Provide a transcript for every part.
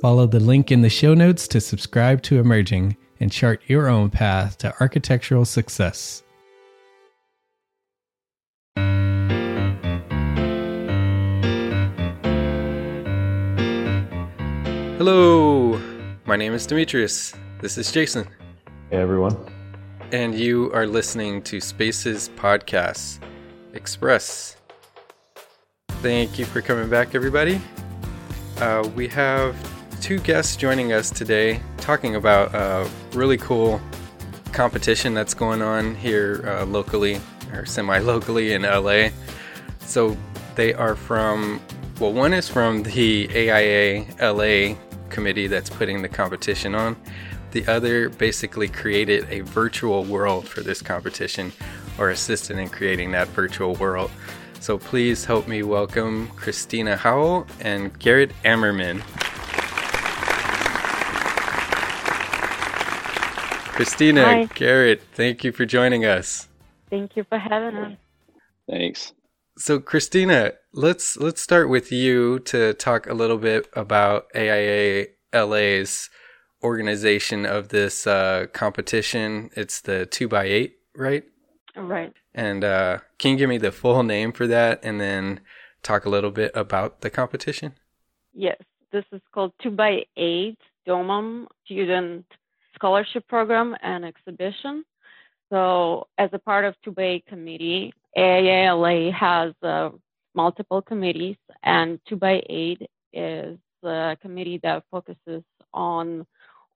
Follow the link in the show notes to subscribe to Emerging and chart your own path to architectural success. Hello, my name is Demetrius. This is Jason, Hey everyone. and you are listening to Spaces Podcasts Express. Thank you for coming back, everybody. Uh, we have two guests joining us today talking about a really cool competition that's going on here uh, locally or semi locally in LA. So they are from, well, one is from the AIA LA committee that's putting the competition on. The other basically created a virtual world for this competition or assisted in creating that virtual world. So please help me welcome Christina Howell and Garrett Ammerman. Christina, Hi. Garrett, thank you for joining us. Thank you for having us. Thanks. So Christina, let's let's start with you to talk a little bit about AIA LA's organization of this uh, competition. It's the two by eight, right? Right. And uh, can you give me the full name for that, and then talk a little bit about the competition? Yes, this is called 2 by 8 DOMUM Student Scholarship Program and Exhibition. So, as a part of 2 by 8 committee, AIALA has uh, multiple committees, and 2 by 8 is a committee that focuses on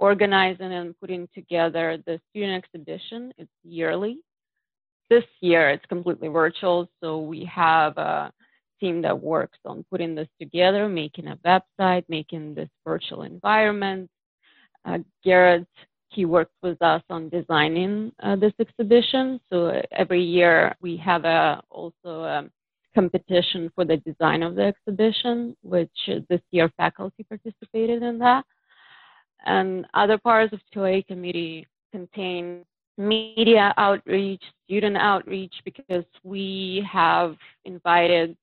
organizing and putting together the student exhibition. It's yearly. This year, it's completely virtual, so we have a team that works on putting this together, making a website, making this virtual environment. Uh, Garrett, he worked with us on designing uh, this exhibition. So uh, every year we have a, also a competition for the design of the exhibition, which uh, this year faculty participated in that. And other parts of 2A committee contain media outreach, student outreach, because we have invited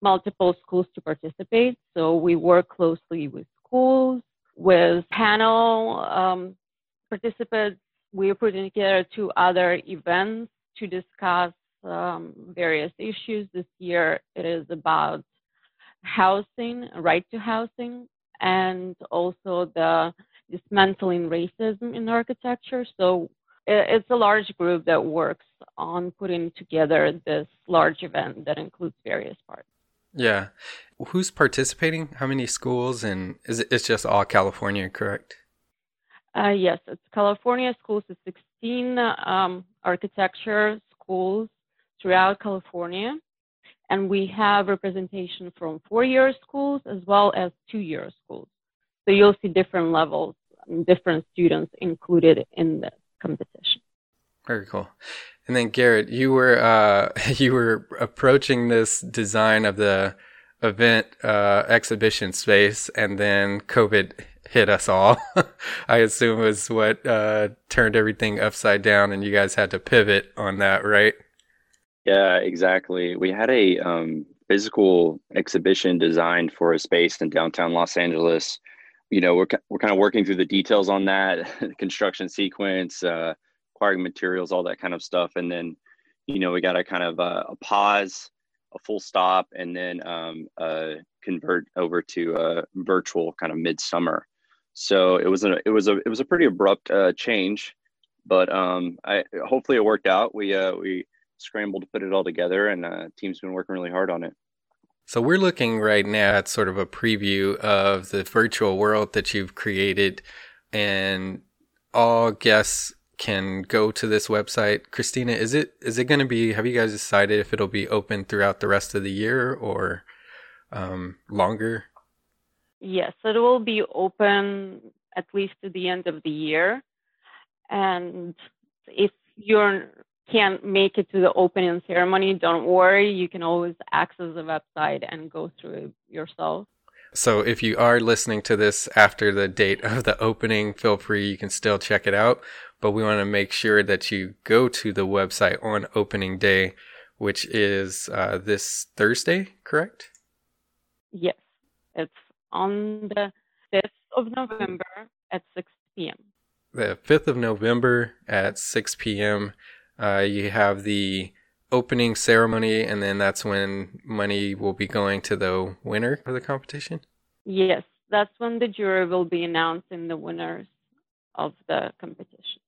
multiple schools to participate. So we work closely with schools, with panel um, participants. We putting together two other events to discuss um, various issues. This year it is about housing, right to housing, and also the dismantling racism in architecture. So it's a large group that works on putting together this large event that includes various parts. Yeah, who's participating? How many schools? And is it, it's just all California, correct? Uh, yes, it's California schools. It's 16 um, architecture schools throughout California. and we have representation from four-year schools as well as two-year schools. So you'll see different levels, different students included in the competition. Very cool. And then Garrett, you were uh, you were approaching this design of the event uh, exhibition space, and then COVID hit us all. I assume was what uh, turned everything upside down, and you guys had to pivot on that, right? Yeah, exactly. We had a um, physical exhibition designed for a space in downtown Los Angeles. You know, we're we're kind of working through the details on that construction sequence, uh, acquiring materials, all that kind of stuff, and then, you know, we got a kind of uh, a pause, a full stop, and then um, uh, convert over to a virtual kind of midsummer. So it was a it was a it was a pretty abrupt uh, change, but um, I hopefully it worked out. We uh, we scrambled to put it all together, and uh, team's been working really hard on it. So we're looking right now at sort of a preview of the virtual world that you've created, and all guests can go to this website. Christina, is it is it going to be? Have you guys decided if it'll be open throughout the rest of the year or um, longer? Yes, it will be open at least to the end of the year. And if you can't make it to the opening ceremony, don't worry. You can always access the website and go through it yourself. So if you are listening to this after the date of the opening, feel free, you can still check it out. But we want to make sure that you go to the website on opening day, which is uh, this Thursday, correct? Yes, it's on the 5th of November at 6 p.m. The 5th of November at 6 p.m. Uh, you have the opening ceremony, and then that's when money will be going to the winner of the competition? Yes, that's when the jury will be announcing the winners of the competition.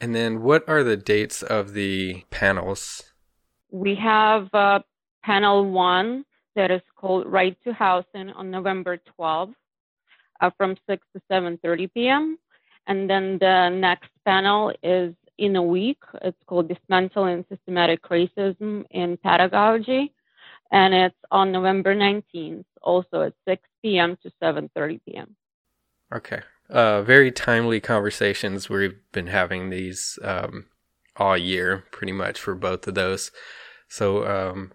And then what are the dates of the panels? We have uh, panel one that is called Right to Housing on November 12th uh, from 6 to 7.30 p.m. And then the next panel is in a week. It's called Dismantling Systematic Racism in Pedagogy. And it's on November 19th, also at 6 p.m. to 7.30 p.m. Okay. Uh, very timely conversations. We've been having these um, all year, pretty much, for both of those. So um,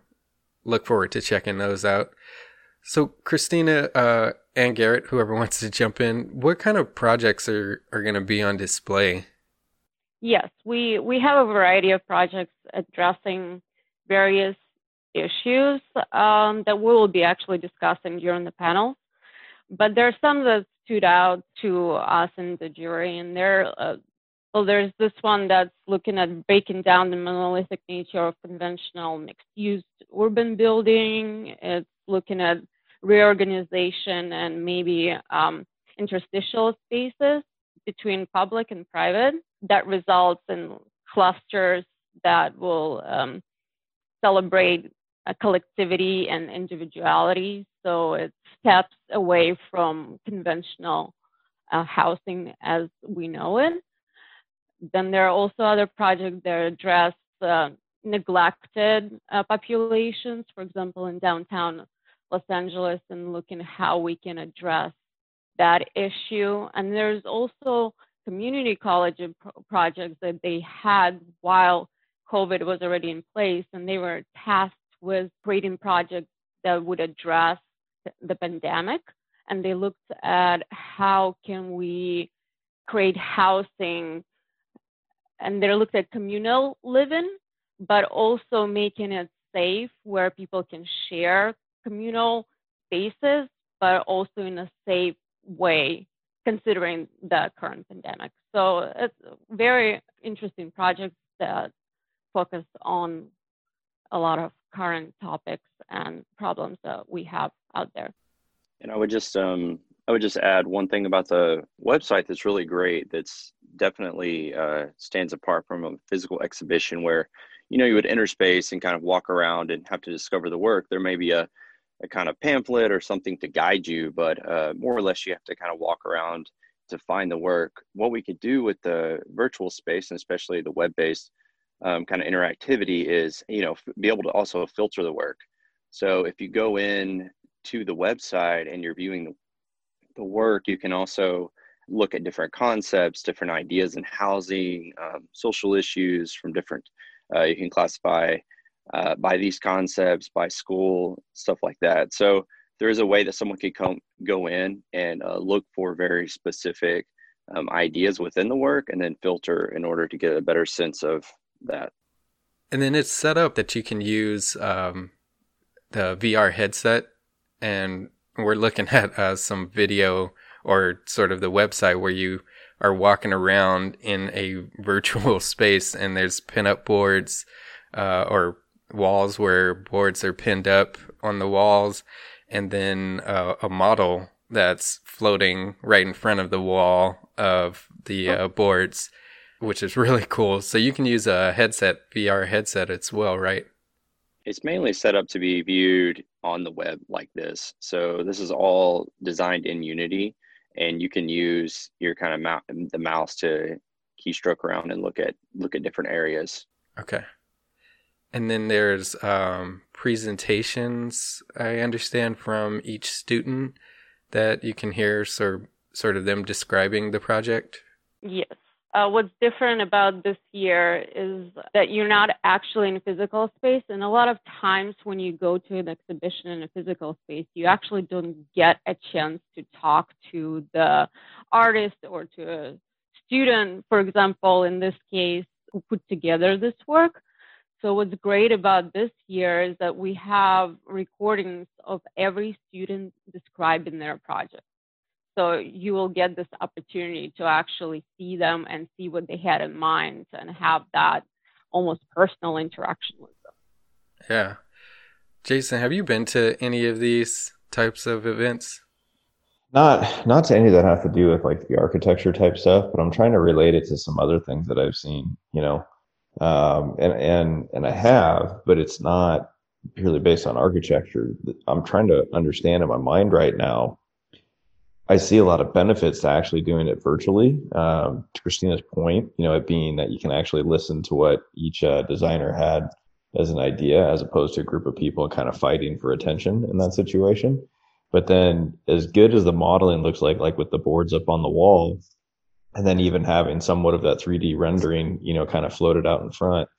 look forward to checking those out. So, Christina uh, and Garrett, whoever wants to jump in, what kind of projects are, are going to be on display? Yes, we, we have a variety of projects addressing various issues um, that we will be actually discussing during the panel. But there are some that stood out to us and the jury, and there, uh, well, there's this one that's looking at breaking down the monolithic nature of conventional mixed-use urban building. It's looking at reorganization and maybe um, interstitial spaces between public and private that results in clusters that will um, celebrate a collectivity and individuality. So it steps away from conventional uh, housing as we know it. Then there are also other projects that address uh, neglected uh, populations, for example, in downtown Los Angeles, and looking how we can address that issue. And there's also community college projects that they had while COVID was already in place, and they were tasked with creating projects that would address the pandemic. And they looked at how can we create housing, and they looked at communal living, but also making it safe where people can share communal spaces, but also in a safe way considering the current pandemic. So it's very interesting projects that focus on a lot of current topics and problems that we have out there. And I would just um, I would just add one thing about the website that's really great. That's definitely uh, stands apart from a physical exhibition where you know you would enter space and kind of walk around and have to discover the work. There may be a a kind of pamphlet or something to guide you, but uh, more or less you have to kind of walk around to find the work. What we could do with the virtual space and especially the web-based um, kind of interactivity is, you know, be able to also filter the work. So if you go in to the website and you're viewing the, work, you can also look at different concepts, different ideas in housing, um, social issues from different, uh, you can classify uh, by these concepts, by school, stuff like that. So there is a way that someone could come, go in and uh, look for very specific um, ideas within the work and then filter in order to get a better sense of that. And then it's set up that you can use um, the VR headset, and we're looking at uh, some video or sort of the website where you are walking around in a virtual space, and there's pin-up boards uh, or walls where boards are pinned up on the walls, and then uh, a model that's floating right in front of the wall of the uh, boards, which is really cool. So you can use a headset, VR headset as well, right? It's mainly set up to be viewed on the web like this. So this is all designed in Unity, and you can use your kind of mou- the mouse to keystroke around and look at look at different areas. Okay. And then there's um, presentations, I understand, from each student that you can hear sort, sort of them describing the project. Yes. Uh, what's different about this year is that you're not actually in physical space. And a lot of times when you go to an exhibition in a physical space, you actually don't get a chance to talk to the artist or to a student, for example, in this case, who put together this work. So what's great about this year is that we have recordings of every student describing their project. So you will get this opportunity to actually see them and see what they had in mind and have that almost personal interaction with them. Yeah. Jason, have you been to any of these types of events? Not not to any that have to do with like the architecture type stuff, but I'm trying to relate it to some other things that I've seen, you know um, and and and I have, but it's not purely based on architecture. I'm trying to understand in my mind right now. I see a lot of benefits to actually doing it virtually. Um, to Christina's point, you know, it being that you can actually listen to what each uh, designer had as an idea, as opposed to a group of people kind of fighting for attention in that situation. But then, as good as the modeling looks like, like with the boards up on the wall, and then even having somewhat of that 3D rendering, you know, kind of floated out in front.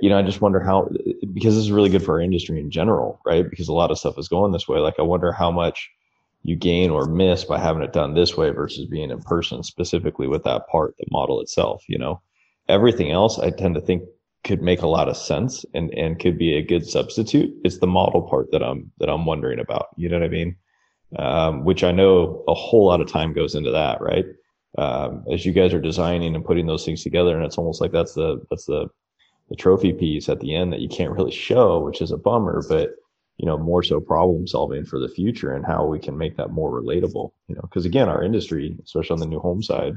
You know, I just wonder how because this is really good for our industry in general, right? Because a lot of stuff is going this way. Like, I wonder how much you gain or miss by having it done this way versus being in person, specifically with that part, the model itself. You know, everything else I tend to think could make a lot of sense and and could be a good substitute. It's the model part that I'm that I'm wondering about. You know what I mean? Um, which I know a whole lot of time goes into that, right? um, as you guys are designing and putting those things together and it's almost like that's the that's the the trophy piece at the end that you can't really show which is a bummer but you know more so problem solving for the future and how we can make that more relatable you know because again our industry especially on the new home side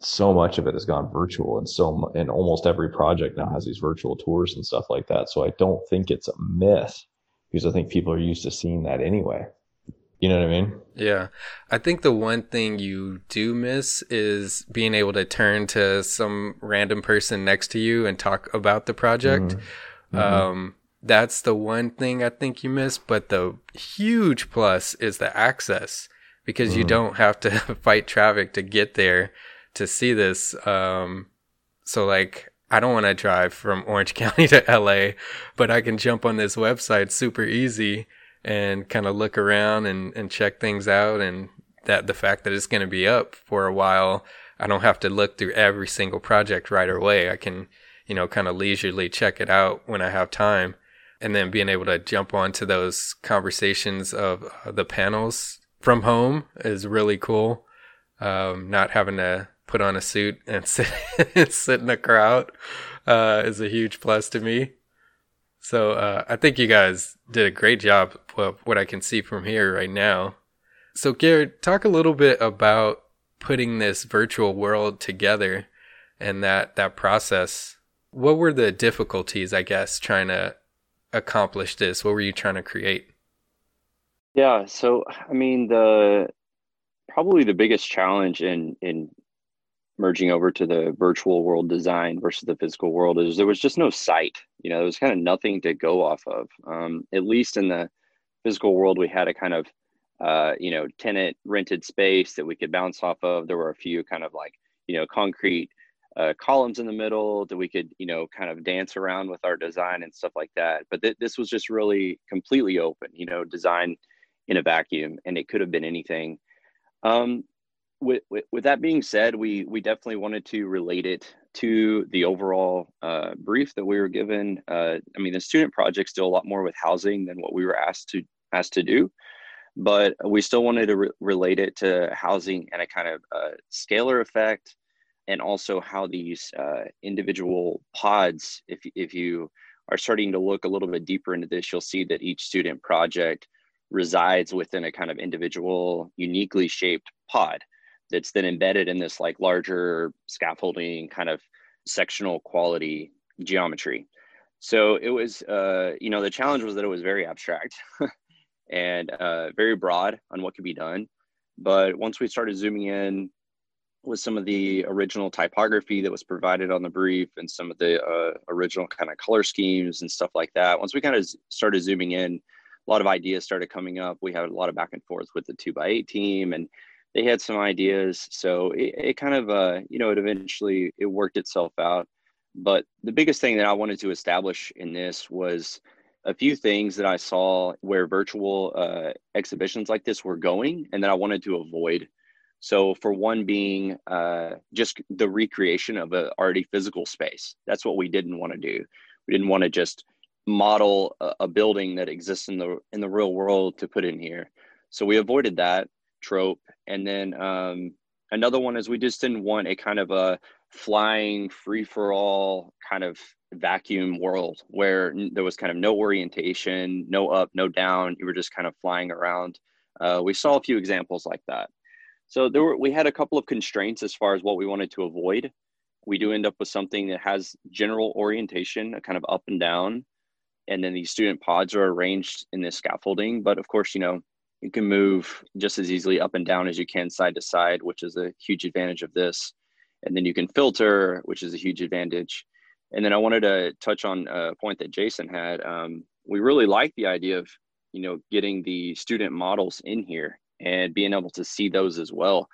so much of it has gone virtual and so and almost every project now has these virtual tours and stuff like that so i don't think it's a myth because i think people are used to seeing that anyway you know what I mean? Yeah. I think the one thing you do miss is being able to turn to some random person next to you and talk about the project. Mm-hmm. Um, that's the one thing I think you miss, but the huge plus is the access because mm-hmm. you don't have to fight traffic to get there to see this. Um, so like, I don't want to drive from Orange County to LA, but I can jump on this website super easy and kind of look around and, and check things out. And that the fact that it's going to be up for a while, I don't have to look through every single project right away. I can, you know, kind of leisurely check it out when I have time. And then being able to jump onto those conversations of uh, the panels from home is really cool. Um, not having to put on a suit and sit, sit in a crowd uh, is a huge plus to me. So uh, I think you guys did a great job of what I can see from here right now. So Garrett, talk a little bit about putting this virtual world together and that that process. What were the difficulties, I guess, trying to accomplish this? What were you trying to create? Yeah, so I mean the probably the biggest challenge in in merging over to the virtual world design versus the physical world is there was just no site. You know, there was kind of nothing to go off of. Um, at least in the physical world, we had a kind of uh, you know tenant rented space that we could bounce off of. There were a few kind of like you know concrete uh, columns in the middle that we could you know kind of dance around with our design and stuff like that. But th- this was just really completely open. You know, design in a vacuum, and it could have been anything. Um, with, with, with, that being said, we we definitely wanted to relate it to the overall uh, brief that we were given. Uh, I mean, the student projects do a lot more with housing than what we were asked to asked to do, but we still wanted to re- relate it to housing and a kind of uh, scalar effect, and also how these uh, individual pods, if if you are starting to look a little bit deeper into this, you'll see that each student project resides within a kind of individual, uniquely shaped pod that's then embedded in this like larger scaffolding kind of sectional quality geometry. So it was, uh, you know, the challenge was that it was very abstract and uh, very broad on what could be done. But once we started zooming in with some of the original typography that was provided on the brief and some of the uh, original kind of color schemes and stuff like that, once we kind of started zooming in, a lot of ideas started coming up. We had a lot of back and forth with the two by eight team and they had some ideas. So it, it kind of uh, you know it eventually it worked itself out. But the biggest thing that i wanted to establish in this was a few things that i saw where virtual uh, exhibitions like this were going and that i wanted to avoid so for one being uh, just the recreation of an already physical space that's what we didn't want to do we didn't want to just model a, a building that exists in the in the real world to put in here so we avoided that trope. And then um, another one is we just didn't want a kind of a flying free for all kind of vacuum world where there was kind of no orientation, no up, no down. You were just kind of flying around. Uh, we saw a few examples like that. So there were we had a couple of constraints as far as what we wanted to avoid. We do end up with something that has general orientation, a kind of up and down, and then these student pods are arranged in this scaffolding. But of course, you know, you can move just as easily up and down as you can side to side, which is a huge advantage of this. And then you can filter, which is a huge advantage. And then I wanted to touch on a point that Jason had. Um, we really like the idea of, you know, getting the student models in here and being able to see those as well,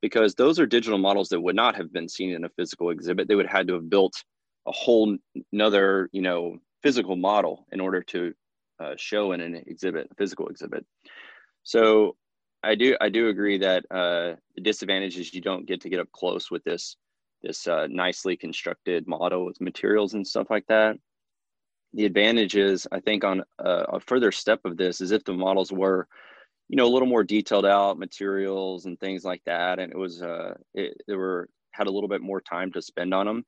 because those are digital models that would not have been seen in a physical exhibit. They would have had to have built a whole another, you know, physical model in order to uh, show in an exhibit, a physical exhibit. So I do I do agree that uh, the disadvantage is you don't get to get up close with this this uh, nicely constructed model with materials and stuff like that. The advantage is I think on a, a further step of this is if the models were you know a little more detailed out materials and things like that and it was uh it, they were had a little bit more time to spend on them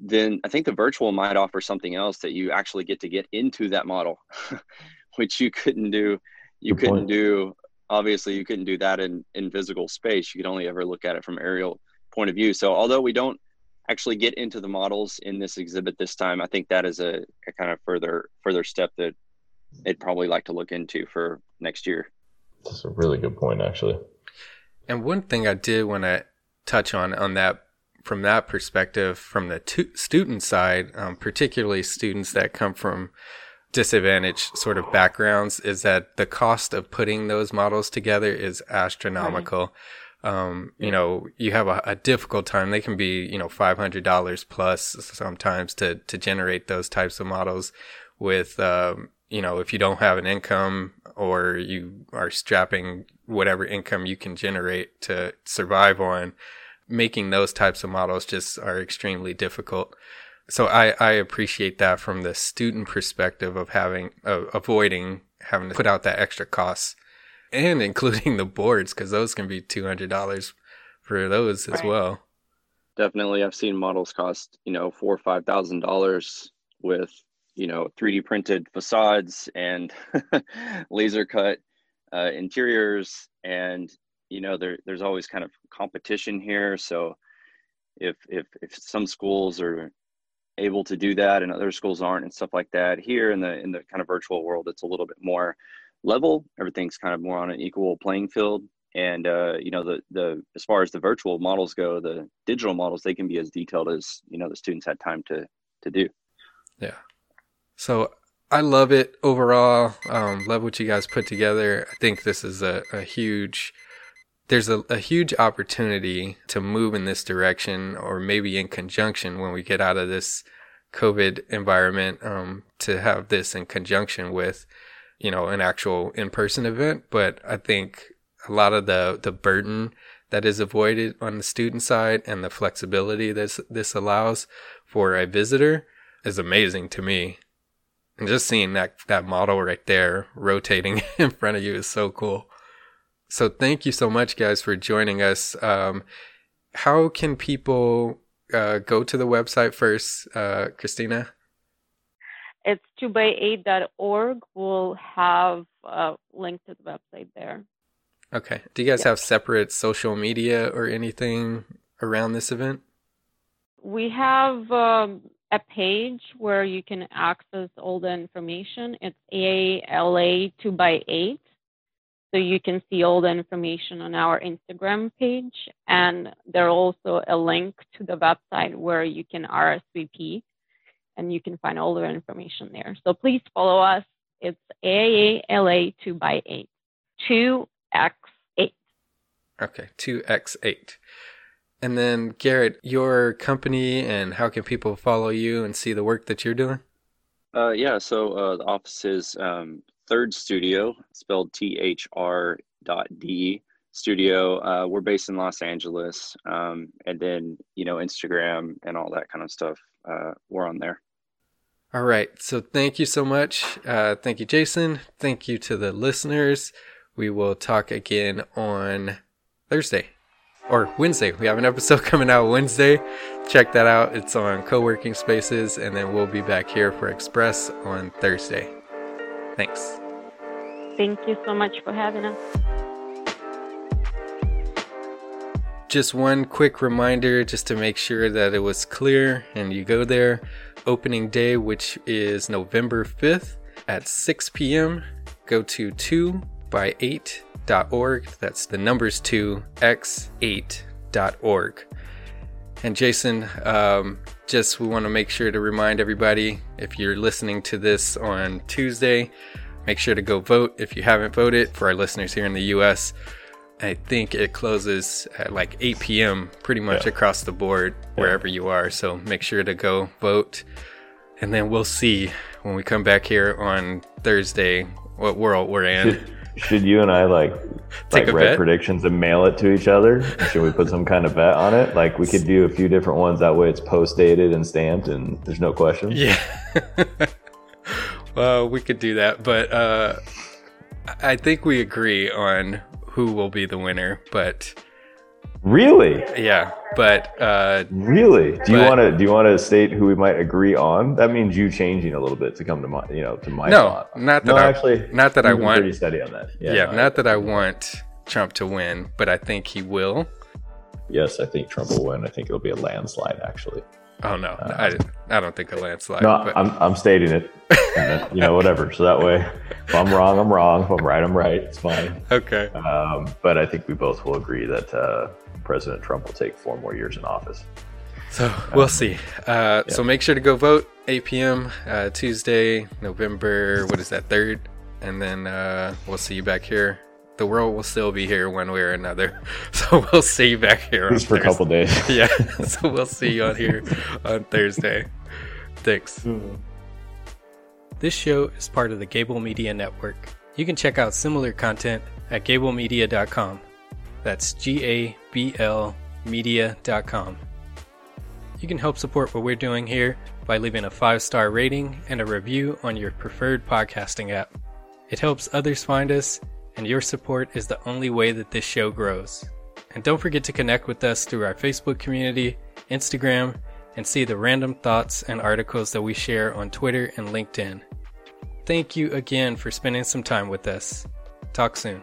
then i think the virtual might offer something else that you actually get to get into that model which you couldn't do you Good couldn't point. do obviously you couldn't do that in in physical space you could only ever look at it from aerial point of view so although we don't actually get into the models in this exhibit this time i think that is a, a kind of further further step that they'd probably like to look into for next year that's a really good point actually and one thing i did want to touch on on that from that perspective from the student side um, particularly students that come from disadvantaged sort of backgrounds is that the cost of putting those models together is astronomical. Right. Um, you know, you have a, a, difficult time. They can be, you know, five hundred dollars plus sometimes to to generate those types of models. With, um, you know, if you don't have an income or you are strapping whatever income you can generate to survive on, making those types of models just are extremely difficult. So I, I appreciate that from the student perspective of having uh, avoiding having to put out that extra cost and including the boards because those can be two hundred dollars for those as well. Definitely, I've seen models cost you know four or five thousand dollars with you know 3D printed facades and laser cut uh, interiors, and you know there there's always kind of competition here. So if if if some schools are able to do that and other schools aren't and stuff like that here in the in the kind of virtual world it's a little bit more level. Everything's kind of more on an equal playing field. And uh, you know the the as far as the virtual models go the digital models they can be as detailed as you know the students had time to to do. Yeah so i love it overall. Um, love what you guys put together. I think this is a, a huge there's a, a huge opportunity to move in this direction or maybe in conjunction when we get out of this covid environment um, to have this in conjunction with you know an actual in-person event. But i think a lot of the the burden that is avoided on the student side and the flexibility that this allows for a visitor is amazing to me. And just seeing that that model right there rotating in front of you is so cool. So thank you so much, guys, for joining us. Um, how can people uh, go to the website first, uh, Christina? It's 2by8.org. We'll have a link to the website there. Okay. Do you guys yeah. have separate social media or anything around this event? We have um, a page where you can access all the information. It's AALA 2x8. So you can see all the information on our Instagram page. And there's also a link to the website where you can RSVP and you can find all the information there. So please follow us. It's AALA 2x8. 2 X8. Okay, 2X8. And then, Garrett, your company and how can people follow you and see the work that you're doing? Uh, yeah, so uh, the office is um, Third Studio, spelled T H R dot D Studio. Uh, we're based in Los Angeles. Um, and then, you know, Instagram and all that kind of stuff. Uh, we're on there. All right. So thank you so much. Uh, thank you, Jason. Thank you to the listeners. We will talk again on Thursday or Wednesday. We have an episode coming out Wednesday. Check that out. It's on co working spaces, and then we'll be back here for Express on Thursday. Thanks. Thank you so much for having us. Just one quick reminder just to make sure that it was clear and you go there. Opening day, which is November 5th at 6 p.m. Go to 2 by 8.org. That's the numbers 2 x8.org. And Jason, um, just we want to make sure to remind everybody if you're listening to this on Tuesday, make sure to go vote if you haven't voted. For our listeners here in the US, I think it closes at like 8 p.m. pretty much yeah. across the board wherever yeah. you are. So make sure to go vote. And then we'll see when we come back here on Thursday what world we're in. Should you and I like Take like write bet? predictions and mail it to each other? Should we put some kind of bet on it? Like we could do a few different ones. That way, it's post dated and stamped, and there's no question. Yeah. well, we could do that, but uh, I think we agree on who will be the winner. But Really? Yeah, but uh, really, do you want to do you want to state who we might agree on? That means you changing a little bit to come to my, you know, to my. No, thought. not that. No, I, actually, not that I want. Pretty steady on that. Yeah, yeah no, not I, that I want Trump to win, but I think he will. Yes, I think Trump will win. I think it'll be a landslide, actually. Oh no, uh, I, I don't think a landslide. No, but... I'm I'm stating it. Then, you know, whatever. So that way, if I'm wrong, I'm wrong. If I'm right, I'm right. It's fine. Okay. Um, but I think we both will agree that uh, President Trump will take four more years in office. So we'll see. Uh, yeah. So make sure to go vote 8 p.m. Uh, Tuesday, November. What is that? Third, and then uh, we'll see you back here. The world will still be here one way or another. So we'll see you back here. Just for Thursday. a couple days. yeah. So we'll see you on here on Thursday. Thanks. Mm-hmm. This show is part of the Gable Media Network. You can check out similar content at gablemedia.com. That's G A B L media.com. You can help support what we're doing here by leaving a five star rating and a review on your preferred podcasting app. It helps others find us, and your support is the only way that this show grows. And don't forget to connect with us through our Facebook community, Instagram, and see the random thoughts and articles that we share on Twitter and LinkedIn. Thank you again for spending some time with us. Talk soon.